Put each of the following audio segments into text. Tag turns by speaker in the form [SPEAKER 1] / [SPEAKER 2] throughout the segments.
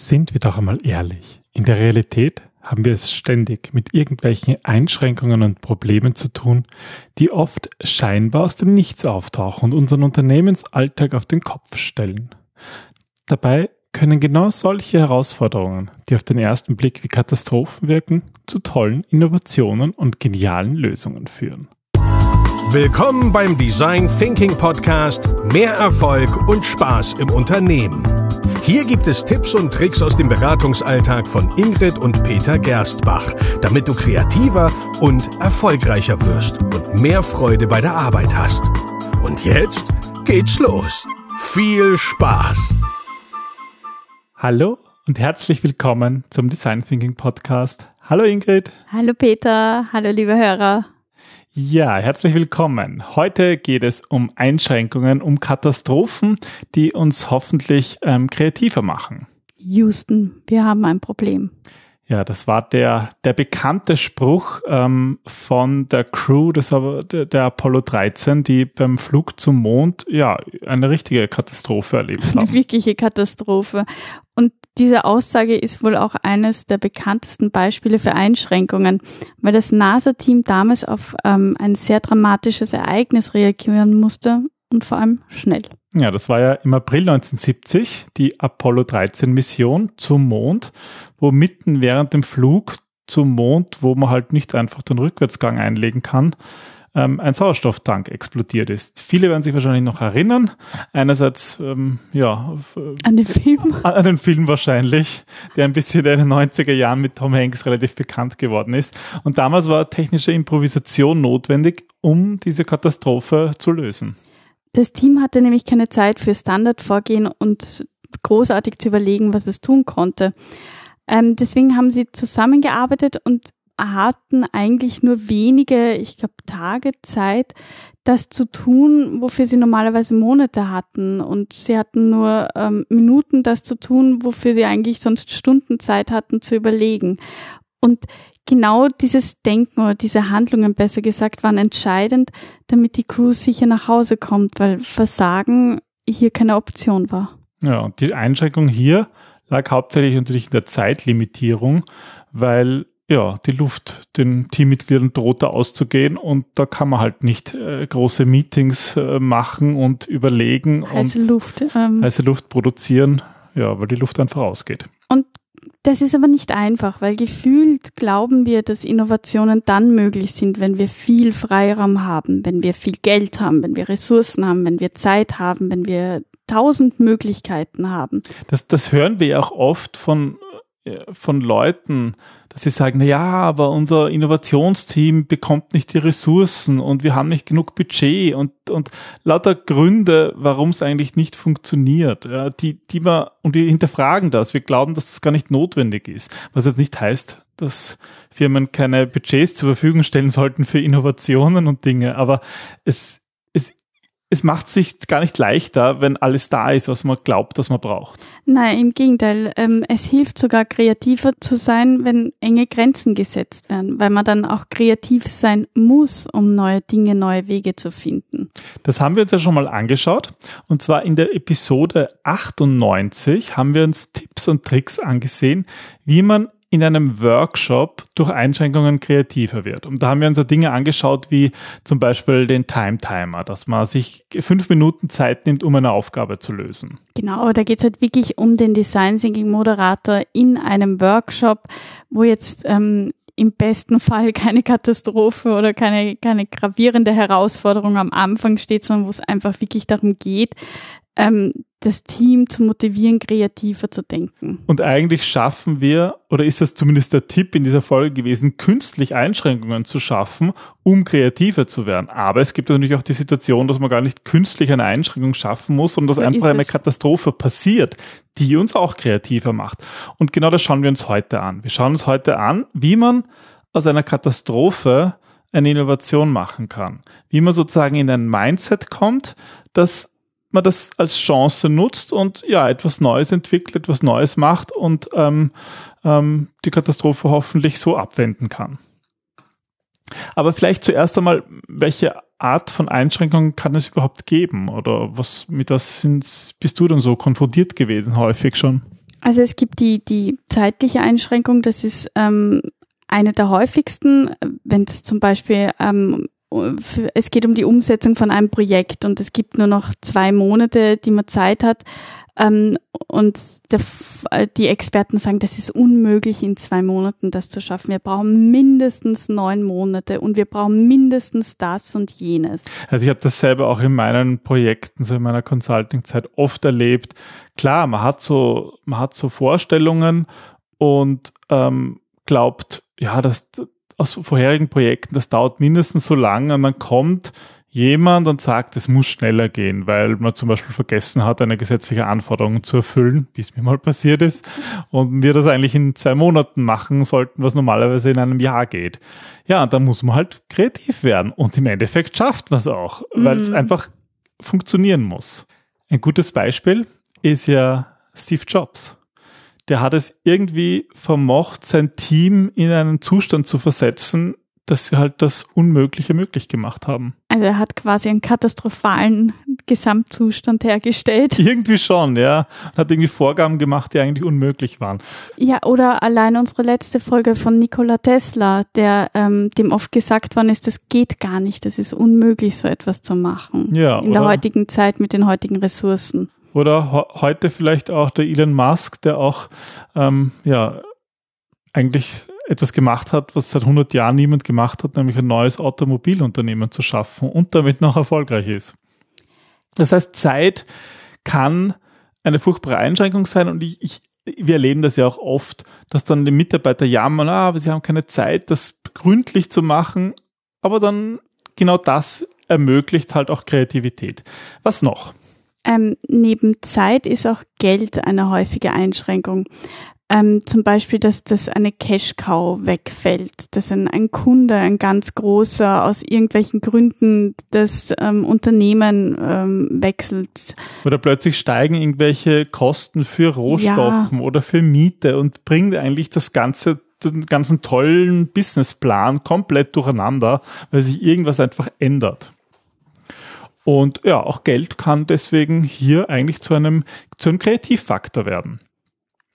[SPEAKER 1] Sind wir doch einmal ehrlich. In der Realität haben wir es ständig mit irgendwelchen Einschränkungen und Problemen zu tun, die oft scheinbar aus dem Nichts auftauchen und unseren Unternehmensalltag auf den Kopf stellen. Dabei können genau solche Herausforderungen, die auf den ersten Blick wie Katastrophen wirken, zu tollen Innovationen und genialen Lösungen führen.
[SPEAKER 2] Willkommen beim Design Thinking Podcast Mehr Erfolg und Spaß im Unternehmen. Hier gibt es Tipps und Tricks aus dem Beratungsalltag von Ingrid und Peter Gerstbach, damit du kreativer und erfolgreicher wirst und mehr Freude bei der Arbeit hast. Und jetzt geht's los. Viel Spaß!
[SPEAKER 1] Hallo und herzlich willkommen zum Design Thinking Podcast. Hallo Ingrid.
[SPEAKER 3] Hallo Peter. Hallo liebe Hörer.
[SPEAKER 1] Ja, herzlich willkommen. Heute geht es um Einschränkungen, um Katastrophen, die uns hoffentlich ähm, kreativer machen.
[SPEAKER 3] Houston, wir haben ein Problem.
[SPEAKER 1] Ja, das war der, der bekannte Spruch ähm, von der Crew des, der, der Apollo 13, die beim Flug zum Mond ja eine richtige Katastrophe erlebt haben.
[SPEAKER 3] Eine wirkliche Katastrophe. Und diese Aussage ist wohl auch eines der bekanntesten Beispiele für Einschränkungen, weil das NASA-Team damals auf ähm, ein sehr dramatisches Ereignis reagieren musste und vor allem schnell.
[SPEAKER 1] Ja, das war ja im April 1970 die Apollo 13 Mission zum Mond, wo mitten während dem Flug zum Mond, wo man halt nicht einfach den Rückwärtsgang einlegen kann, ähm, ein Sauerstofftank explodiert ist. Viele werden sich wahrscheinlich noch erinnern. Einerseits, ähm, ja,
[SPEAKER 3] an den Film.
[SPEAKER 1] An den Film wahrscheinlich, der ein bisschen in den 90er Jahren mit Tom Hanks relativ bekannt geworden ist. Und damals war technische Improvisation notwendig, um diese Katastrophe zu lösen.
[SPEAKER 3] Das Team hatte nämlich keine Zeit für Standardvorgehen und großartig zu überlegen, was es tun konnte. Ähm, deswegen haben sie zusammengearbeitet und hatten eigentlich nur wenige, ich glaube, Tage Zeit, das zu tun, wofür sie normalerweise Monate hatten. Und sie hatten nur ähm, Minuten, das zu tun, wofür sie eigentlich sonst Stunden Zeit hatten zu überlegen. Und genau dieses Denken oder diese Handlungen, besser gesagt, waren entscheidend, damit die Crew sicher nach Hause kommt, weil Versagen hier keine Option war.
[SPEAKER 1] Ja, und die Einschränkung hier lag hauptsächlich natürlich in der Zeitlimitierung, weil ja, die Luft den Teammitgliedern drohte auszugehen und da kann man halt nicht äh, große Meetings äh, machen und überlegen
[SPEAKER 3] heiße
[SPEAKER 1] und
[SPEAKER 3] Luft,
[SPEAKER 1] ähm, heiße Luft produzieren, ja, weil die Luft einfach ausgeht.
[SPEAKER 3] Das ist aber nicht einfach, weil gefühlt glauben wir, dass Innovationen dann möglich sind, wenn wir viel Freiraum haben, wenn wir viel Geld haben, wenn wir Ressourcen haben, wenn wir Zeit haben, wenn wir tausend Möglichkeiten haben.
[SPEAKER 1] Das, das hören wir ja auch oft von von Leuten, dass sie sagen, na ja, aber unser Innovationsteam bekommt nicht die Ressourcen und wir haben nicht genug Budget und, und lauter Gründe, warum es eigentlich nicht funktioniert, ja, die, die wir, und wir hinterfragen das. Wir glauben, dass das gar nicht notwendig ist. Was jetzt nicht heißt, dass Firmen keine Budgets zur Verfügung stellen sollten für Innovationen und Dinge, aber es, es macht sich gar nicht leichter, wenn alles da ist, was man glaubt, dass man braucht.
[SPEAKER 3] Nein, im Gegenteil. Ähm, es hilft sogar kreativer zu sein, wenn enge Grenzen gesetzt werden, weil man dann auch kreativ sein muss, um neue Dinge, neue Wege zu finden.
[SPEAKER 1] Das haben wir uns ja schon mal angeschaut. Und zwar in der Episode 98 haben wir uns Tipps und Tricks angesehen, wie man in einem Workshop durch Einschränkungen kreativer wird. Und da haben wir uns so Dinge angeschaut wie zum Beispiel den Time Timer, dass man sich fünf Minuten Zeit nimmt, um eine Aufgabe zu lösen.
[SPEAKER 3] Genau, da geht es halt wirklich um den Design Thinking Moderator in einem Workshop, wo jetzt ähm, im besten Fall keine Katastrophe oder keine, keine gravierende Herausforderung am Anfang steht, sondern wo es einfach wirklich darum geht, ähm, das Team zu motivieren, kreativer zu denken.
[SPEAKER 1] Und eigentlich schaffen wir, oder ist das zumindest der Tipp in dieser Folge gewesen, künstlich Einschränkungen zu schaffen, um kreativer zu werden. Aber es gibt natürlich auch die Situation, dass man gar nicht künstlich eine Einschränkung schaffen muss, sondern dass da einfach eine Katastrophe passiert, die uns auch kreativer macht. Und genau das schauen wir uns heute an. Wir schauen uns heute an, wie man aus einer Katastrophe eine Innovation machen kann. Wie man sozusagen in ein Mindset kommt, das man das als Chance nutzt und ja, etwas Neues entwickelt, etwas Neues macht und ähm, ähm, die Katastrophe hoffentlich so abwenden kann. Aber vielleicht zuerst einmal, welche Art von Einschränkungen kann es überhaupt geben? Oder was mit was sind, bist du denn so konfrontiert gewesen häufig schon?
[SPEAKER 3] Also es gibt die, die zeitliche Einschränkung, das ist ähm, eine der häufigsten, wenn es zum Beispiel ähm, es geht um die Umsetzung von einem Projekt und es gibt nur noch zwei Monate, die man Zeit hat. Ähm, und der, äh, die Experten sagen, das ist unmöglich in zwei Monaten das zu schaffen. Wir brauchen mindestens neun Monate und wir brauchen mindestens das und jenes.
[SPEAKER 1] Also ich habe das selber auch in meinen Projekten, so in meiner Consulting-Zeit oft erlebt. Klar, man hat so, man hat so Vorstellungen und ähm, glaubt, ja, das aus vorherigen Projekten, das dauert mindestens so lange und dann kommt jemand und sagt, es muss schneller gehen, weil man zum Beispiel vergessen hat, eine gesetzliche Anforderung zu erfüllen, wie es mir mal passiert ist, und wir das eigentlich in zwei Monaten machen sollten, was normalerweise in einem Jahr geht. Ja, und da muss man halt kreativ werden und im Endeffekt schafft man es auch, mhm. weil es einfach funktionieren muss. Ein gutes Beispiel ist ja Steve Jobs der hat es irgendwie vermocht, sein Team in einen Zustand zu versetzen, dass sie halt das Unmögliche möglich gemacht haben.
[SPEAKER 3] Also er hat quasi einen katastrophalen Gesamtzustand hergestellt.
[SPEAKER 1] Irgendwie schon, ja. Hat irgendwie Vorgaben gemacht, die eigentlich unmöglich waren.
[SPEAKER 3] Ja, oder allein unsere letzte Folge von Nikola Tesla, der ähm, dem oft gesagt worden ist, das geht gar nicht, das ist unmöglich, so etwas zu machen. Ja. In der heutigen Zeit mit den heutigen Ressourcen.
[SPEAKER 1] Oder heute vielleicht auch der Elon Musk, der auch ähm, ja eigentlich etwas gemacht hat, was seit 100 Jahren niemand gemacht hat, nämlich ein neues Automobilunternehmen zu schaffen und damit noch erfolgreich ist. Das heißt, Zeit kann eine furchtbare Einschränkung sein und ich, ich wir erleben das ja auch oft, dass dann die Mitarbeiter jammern, ah, aber sie haben keine Zeit, das gründlich zu machen, aber dann genau das ermöglicht halt auch Kreativität. Was noch?
[SPEAKER 3] Ähm, neben Zeit ist auch Geld eine häufige Einschränkung. Ähm, zum Beispiel, dass, dass eine Cash-Cow wegfällt, dass ein, ein Kunde, ein ganz großer, aus irgendwelchen Gründen das ähm, Unternehmen ähm, wechselt.
[SPEAKER 1] Oder plötzlich steigen irgendwelche Kosten für Rohstoffen ja. oder für Miete und bringt eigentlich das Ganze den ganzen tollen Businessplan komplett durcheinander, weil sich irgendwas einfach ändert. Und ja, auch Geld kann deswegen hier eigentlich zu einem, zu einem Kreativfaktor werden.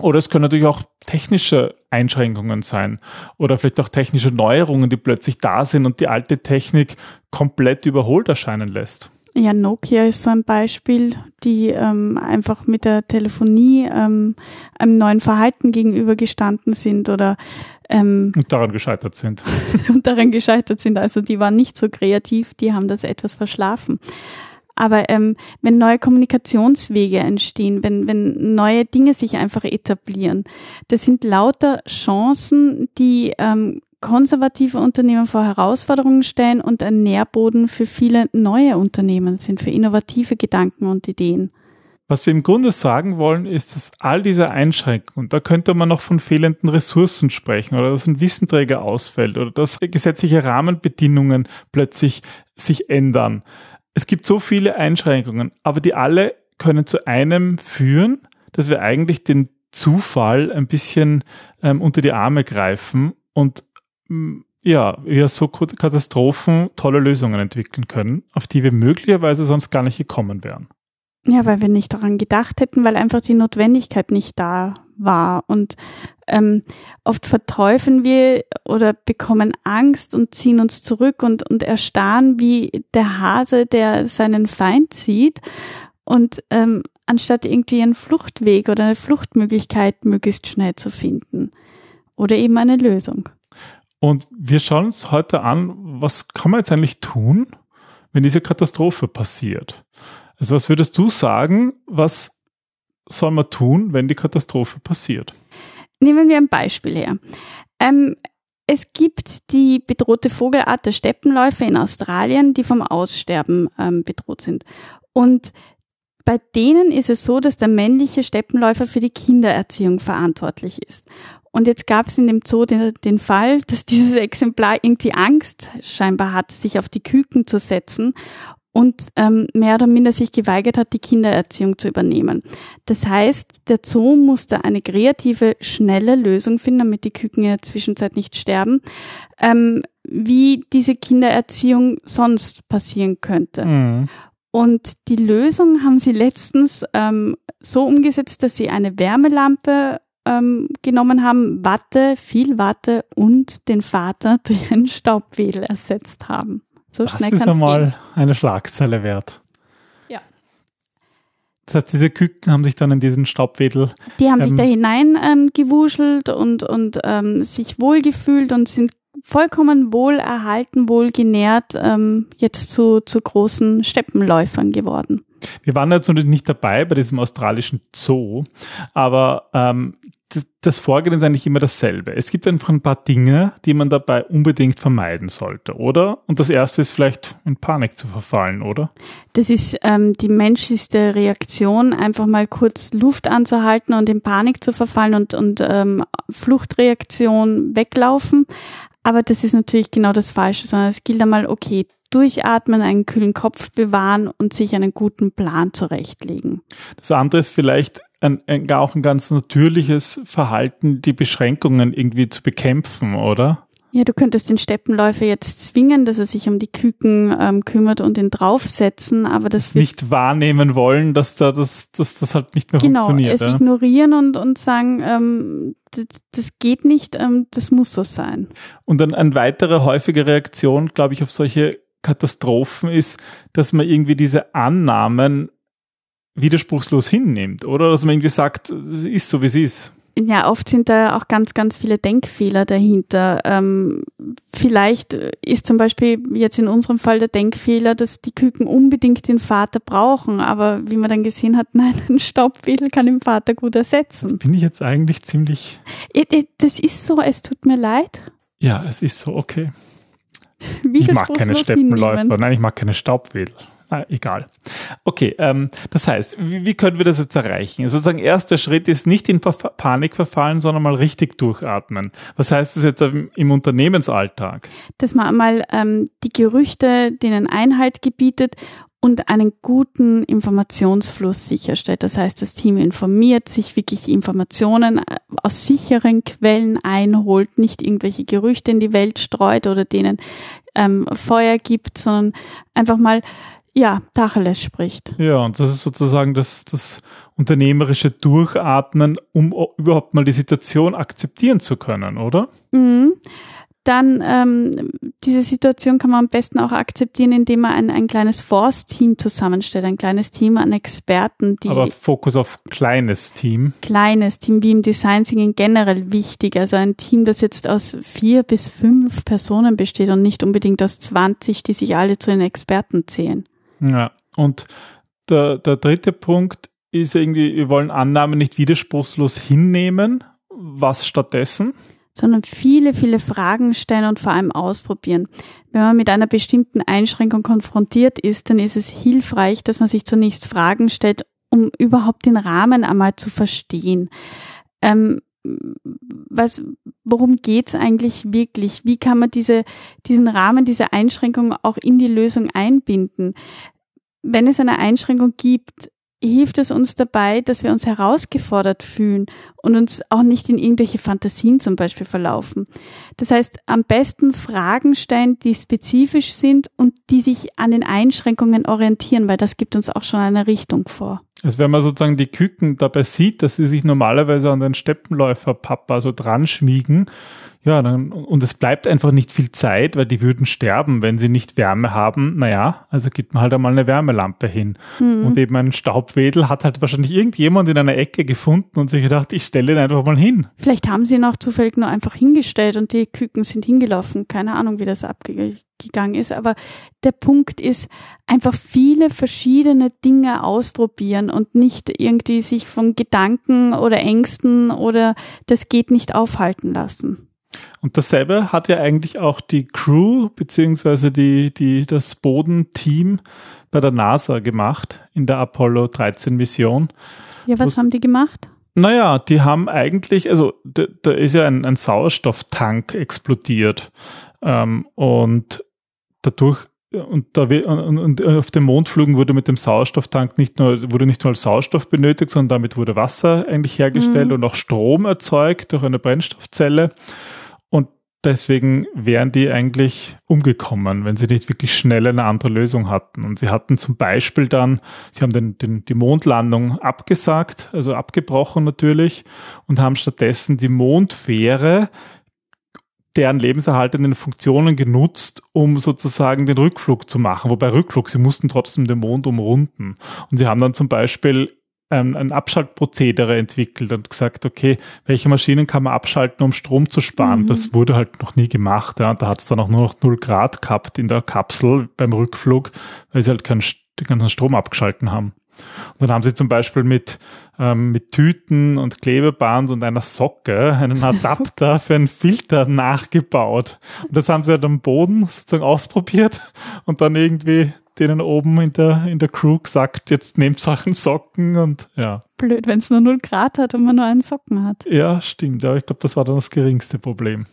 [SPEAKER 1] Oder es können natürlich auch technische Einschränkungen sein oder vielleicht auch technische Neuerungen, die plötzlich da sind und die alte Technik komplett überholt erscheinen lässt.
[SPEAKER 3] Ja, Nokia ist so ein Beispiel, die ähm, einfach mit der Telefonie ähm, einem neuen Verhalten gegenübergestanden sind oder
[SPEAKER 1] ähm, und daran gescheitert sind.
[SPEAKER 3] und daran gescheitert sind. Also die waren nicht so kreativ, die haben das etwas verschlafen. Aber ähm, wenn neue Kommunikationswege entstehen, wenn, wenn neue Dinge sich einfach etablieren, das sind lauter Chancen, die ähm, konservative Unternehmen vor Herausforderungen stellen und ein Nährboden für viele neue Unternehmen sind, für innovative Gedanken und Ideen.
[SPEAKER 1] Was wir im Grunde sagen wollen, ist, dass all diese Einschränkungen, da könnte man noch von fehlenden Ressourcen sprechen oder dass ein Wissenträger ausfällt oder dass gesetzliche Rahmenbedingungen plötzlich sich ändern. Es gibt so viele Einschränkungen, aber die alle können zu einem führen, dass wir eigentlich den Zufall ein bisschen ähm, unter die Arme greifen und ja, wir so Katastrophen tolle Lösungen entwickeln können, auf die wir möglicherweise sonst gar nicht gekommen wären.
[SPEAKER 3] Ja, weil wir nicht daran gedacht hätten, weil einfach die Notwendigkeit nicht da war. Und ähm, oft verteufeln wir oder bekommen Angst und ziehen uns zurück und, und erstarren wie der Hase, der seinen Feind sieht. Und ähm, anstatt irgendwie einen Fluchtweg oder eine Fluchtmöglichkeit möglichst schnell zu finden. Oder eben eine Lösung.
[SPEAKER 1] Und wir schauen uns heute an, was kann man jetzt eigentlich tun, wenn diese Katastrophe passiert? Also was würdest du sagen, was soll man tun, wenn die Katastrophe passiert?
[SPEAKER 3] Nehmen wir ein Beispiel her. Ähm, es gibt die bedrohte Vogelart der Steppenläufer in Australien, die vom Aussterben ähm, bedroht sind. Und bei denen ist es so, dass der männliche Steppenläufer für die Kindererziehung verantwortlich ist. Und jetzt gab es in dem Zoo den, den, Fall, dass dieses Exemplar irgendwie Angst scheinbar hat, sich auf die Küken zu setzen und ähm, mehr oder minder sich geweigert hat, die Kindererziehung zu übernehmen. Das heißt, der Zoo musste eine kreative, schnelle Lösung finden, damit die Küken in der Zwischenzeit nicht sterben, ähm, wie diese Kindererziehung sonst passieren könnte. Mhm. Und die Lösung haben sie letztens ähm, so umgesetzt, dass sie eine Wärmelampe ähm, genommen haben, Watte, viel Watte und den Vater durch einen Staubwedel ersetzt haben.
[SPEAKER 1] So das schnell ist einmal gehen. eine Schlagzeile wert.
[SPEAKER 3] Ja.
[SPEAKER 1] Das heißt, diese Küken haben sich dann in diesen Staubwedel.
[SPEAKER 3] Die haben ähm, sich da hinein ähm, gewuschelt und, und ähm, sich wohlgefühlt und sind vollkommen wohl erhalten, wohl genährt, ähm, jetzt zu, zu großen Steppenläufern geworden.
[SPEAKER 1] Wir waren jetzt natürlich nicht dabei bei diesem australischen Zoo, aber ähm, das Vorgehen ist eigentlich immer dasselbe. Es gibt einfach ein paar Dinge, die man dabei unbedingt vermeiden sollte, oder? Und das erste ist vielleicht in Panik zu verfallen, oder?
[SPEAKER 3] Das ist ähm, die menschlichste Reaktion, einfach mal kurz Luft anzuhalten und in Panik zu verfallen und, und ähm, Fluchtreaktion weglaufen. Aber das ist natürlich genau das Falsche, sondern es gilt einmal, okay, durchatmen, einen kühlen Kopf bewahren und sich einen guten Plan zurechtlegen.
[SPEAKER 1] Das andere ist vielleicht ein, ein, auch ein ganz natürliches Verhalten, die Beschränkungen irgendwie zu bekämpfen, oder?
[SPEAKER 3] Ja, du könntest den Steppenläufer jetzt zwingen, dass er sich um die Küken ähm, kümmert und ihn draufsetzen, aber das,
[SPEAKER 1] nicht wahrnehmen wollen, dass da das, dass das halt nicht mehr
[SPEAKER 3] genau,
[SPEAKER 1] funktioniert.
[SPEAKER 3] Genau, es ja? ignorieren und, und sagen, ähm, das, das geht nicht, ähm, das muss so sein.
[SPEAKER 1] Und dann eine weitere häufige Reaktion, glaube ich, auf solche Katastrophen ist, dass man irgendwie diese Annahmen widerspruchslos hinnimmt, oder? Dass man irgendwie sagt, es ist so, wie es ist.
[SPEAKER 3] Ja, oft sind da auch ganz, ganz viele Denkfehler dahinter. Ähm, vielleicht ist zum Beispiel jetzt in unserem Fall der Denkfehler, dass die Küken unbedingt den Vater brauchen, aber wie man dann gesehen hat, nein, ein Staubwedel kann den Vater gut ersetzen.
[SPEAKER 1] Das bin ich jetzt eigentlich ziemlich.
[SPEAKER 3] Das ist so, es tut mir leid.
[SPEAKER 1] Ja, es ist so, okay. ich mag keine Steppenläufer, nein, ich mag keine Staubwedel. Ah, egal. Okay, ähm, das heißt, wie, wie, können wir das jetzt erreichen? Also sozusagen, erster Schritt ist nicht in Panik verfallen, sondern mal richtig durchatmen. Was heißt das jetzt im Unternehmensalltag?
[SPEAKER 3] Dass man einmal ähm, die Gerüchte, denen Einheit gebietet und einen guten Informationsfluss sicherstellt. Das heißt, das Team informiert sich wirklich Informationen äh, aus sicheren Quellen einholt, nicht irgendwelche Gerüchte in die Welt streut oder denen ähm, Feuer gibt, sondern einfach mal ja, Tacheles spricht.
[SPEAKER 1] Ja, und das ist sozusagen das, das unternehmerische Durchatmen, um überhaupt mal die Situation akzeptieren zu können, oder?
[SPEAKER 3] Mhm. Dann ähm, diese Situation kann man am besten auch akzeptieren, indem man ein, ein kleines Force-Team zusammenstellt, ein kleines Team an Experten,
[SPEAKER 1] die. Aber Fokus auf kleines Team.
[SPEAKER 3] Kleines Team, wie im Design Thinking generell wichtig. Also ein Team, das jetzt aus vier bis fünf Personen besteht und nicht unbedingt aus 20, die sich alle zu den Experten zählen.
[SPEAKER 1] Ja, und der, der dritte Punkt ist irgendwie, wir wollen Annahmen nicht widerspruchslos hinnehmen. Was stattdessen?
[SPEAKER 3] Sondern viele, viele Fragen stellen und vor allem ausprobieren. Wenn man mit einer bestimmten Einschränkung konfrontiert ist, dann ist es hilfreich, dass man sich zunächst Fragen stellt, um überhaupt den Rahmen einmal zu verstehen. Ähm, was, worum geht's eigentlich wirklich? Wie kann man diese, diesen Rahmen, diese Einschränkung auch in die Lösung einbinden? Wenn es eine Einschränkung gibt, hilft es uns dabei, dass wir uns herausgefordert fühlen und uns auch nicht in irgendwelche Fantasien zum Beispiel verlaufen. Das heißt, am besten Fragen stellen, die spezifisch sind und die sich an den Einschränkungen orientieren, weil das gibt uns auch schon eine Richtung vor.
[SPEAKER 1] Also wenn man sozusagen die Küken dabei sieht, dass sie sich normalerweise an den Steppenläufer Papa so dran schmiegen, ja, dann, und es bleibt einfach nicht viel Zeit, weil die würden sterben, wenn sie nicht Wärme haben. Naja, also gibt man halt einmal eine Wärmelampe hin. Mhm. Und eben ein Staubwedel hat halt wahrscheinlich irgendjemand in einer Ecke gefunden und sich gedacht, ich stelle ihn einfach mal hin.
[SPEAKER 3] Vielleicht haben sie ihn auch zufällig nur einfach hingestellt und die Küken sind hingelaufen. Keine Ahnung, wie das abgegangen ist. Aber der Punkt ist, einfach viele verschiedene Dinge ausprobieren und nicht irgendwie sich von Gedanken oder Ängsten oder das geht nicht aufhalten lassen.
[SPEAKER 1] Und dasselbe hat ja eigentlich auch die Crew beziehungsweise die, die, das Bodenteam bei der NASA gemacht in der Apollo 13 Mission.
[SPEAKER 3] Ja, was haben die gemacht?
[SPEAKER 1] Naja, die haben eigentlich, also da, da ist ja ein, ein Sauerstofftank explodiert ähm, und dadurch und, da, und, und auf den Mondflügen wurde mit dem Sauerstofftank nicht nur, wurde nicht nur Sauerstoff benötigt, sondern damit wurde Wasser eigentlich hergestellt mhm. und auch Strom erzeugt durch eine Brennstoffzelle deswegen wären die eigentlich umgekommen, wenn sie nicht wirklich schnell eine andere Lösung hatten. Und sie hatten zum Beispiel dann, sie haben den, den, die Mondlandung abgesagt, also abgebrochen natürlich, und haben stattdessen die Mondfähre deren lebenserhaltenden Funktionen genutzt, um sozusagen den Rückflug zu machen. Wobei Rückflug, sie mussten trotzdem den Mond umrunden. Und sie haben dann zum Beispiel ähm, ein Abschaltprozedere entwickelt und gesagt, okay, welche Maschinen kann man abschalten, um Strom zu sparen? Mhm. Das wurde halt noch nie gemacht. Ja. Da hat es dann auch nur noch 0 Grad gehabt in der Kapsel beim Rückflug, weil sie halt keinen, den ganzen Strom abgeschalten haben. Und dann haben sie zum Beispiel mit, ähm, mit Tüten und Klebeband und einer Socke einen Adapter für einen Filter nachgebaut. Und das haben sie halt am Boden sozusagen ausprobiert und dann irgendwie denen oben in der, in der Crew gesagt, jetzt nehmt Sachen Socken und ja.
[SPEAKER 3] Blöd, wenn es nur 0 Grad hat und man nur einen Socken hat.
[SPEAKER 1] Ja, stimmt. Aber ich glaube, das war dann das geringste Problem.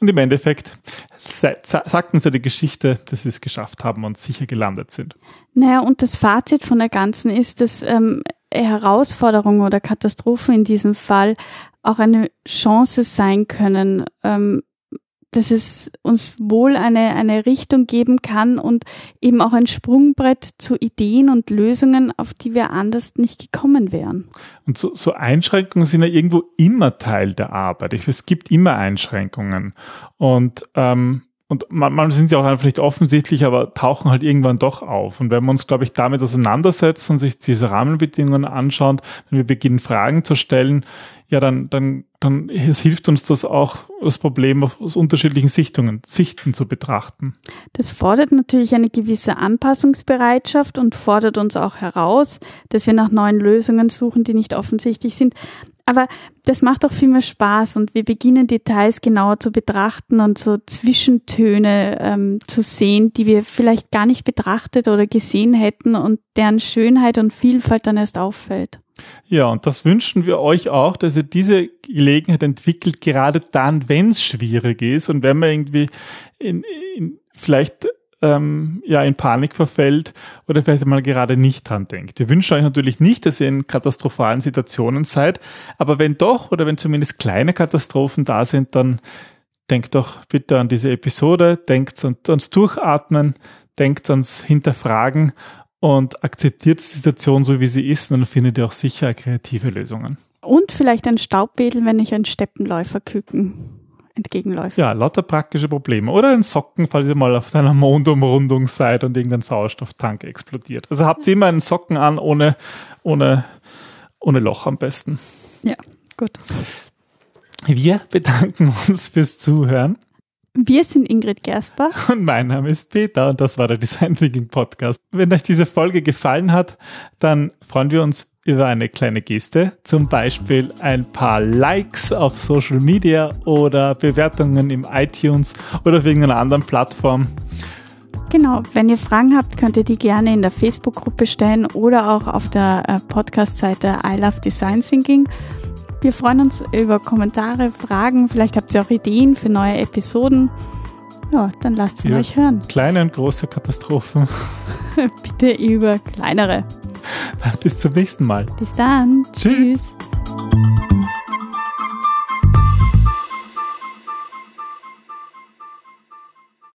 [SPEAKER 1] Und im Endeffekt sagten sie die Geschichte, dass sie es geschafft haben und sicher gelandet sind.
[SPEAKER 3] Naja, und das Fazit von der ganzen ist, dass ähm, Herausforderungen oder Katastrophen in diesem Fall auch eine Chance sein können, ähm, dass es uns wohl eine, eine Richtung geben kann und eben auch ein Sprungbrett zu Ideen und Lösungen, auf die wir anders nicht gekommen wären.
[SPEAKER 1] Und so, so Einschränkungen sind ja irgendwo immer Teil der Arbeit. Ich, es gibt immer Einschränkungen. Und ähm, und manchmal sind sie auch einfach nicht offensichtlich, aber tauchen halt irgendwann doch auf. Und wenn wir uns, glaube ich, damit auseinandersetzen und sich diese Rahmenbedingungen anschauen, wenn wir beginnen, Fragen zu stellen, ja, dann, dann, dann hilft uns das auch, das Problem aus unterschiedlichen Sichtungen, Sichten zu betrachten.
[SPEAKER 3] Das fordert natürlich eine gewisse Anpassungsbereitschaft und fordert uns auch heraus, dass wir nach neuen Lösungen suchen, die nicht offensichtlich sind. Aber das macht auch viel mehr Spaß und wir beginnen Details genauer zu betrachten und so Zwischentöne ähm, zu sehen, die wir vielleicht gar nicht betrachtet oder gesehen hätten und deren Schönheit und Vielfalt dann erst auffällt.
[SPEAKER 1] Ja, und das wünschen wir euch auch, dass ihr diese Gelegenheit entwickelt, gerade dann, wenn es schwierig ist und wenn man irgendwie in, in vielleicht ähm, ja in Panik verfällt oder vielleicht einmal gerade nicht dran denkt. Wir wünschen euch natürlich nicht, dass ihr in katastrophalen Situationen seid, aber wenn doch oder wenn zumindest kleine Katastrophen da sind, dann denkt doch bitte an diese Episode, denkt ans Durchatmen, denkt ans Hinterfragen und akzeptiert die Situation so, wie sie ist, und dann findet ihr auch sicher kreative Lösungen.
[SPEAKER 3] Und vielleicht ein Staubwedel, wenn ich ein Steppenläuferküken entgegenläuft.
[SPEAKER 1] Ja, lauter praktische Probleme. Oder ein Socken, falls ihr mal auf einer Mondumrundung seid und irgendein Sauerstofftank explodiert. Also habt ihr immer einen Socken an, ohne, ohne, ohne Loch am besten.
[SPEAKER 3] Ja, gut.
[SPEAKER 1] Wir bedanken uns fürs Zuhören.
[SPEAKER 3] Wir sind Ingrid Gersper.
[SPEAKER 1] Und mein Name ist Peter und das war der Design Thinking Podcast. Wenn euch diese Folge gefallen hat, dann freuen wir uns über eine kleine Geste, zum Beispiel ein paar Likes auf Social Media oder Bewertungen im iTunes oder auf irgendeiner anderen Plattform.
[SPEAKER 3] Genau, wenn ihr Fragen habt, könnt ihr die gerne in der Facebook-Gruppe stellen oder auch auf der äh, Podcast-Seite I Love Design Thinking. Wir freuen uns über Kommentare, Fragen, vielleicht habt ihr auch Ideen für neue Episoden. Ja, dann lasst von ja, euch hören.
[SPEAKER 1] Kleine und große Katastrophen.
[SPEAKER 3] Bitte über kleinere.
[SPEAKER 1] Bis zum nächsten Mal.
[SPEAKER 3] Bis dann. Tschüss. Tschüss.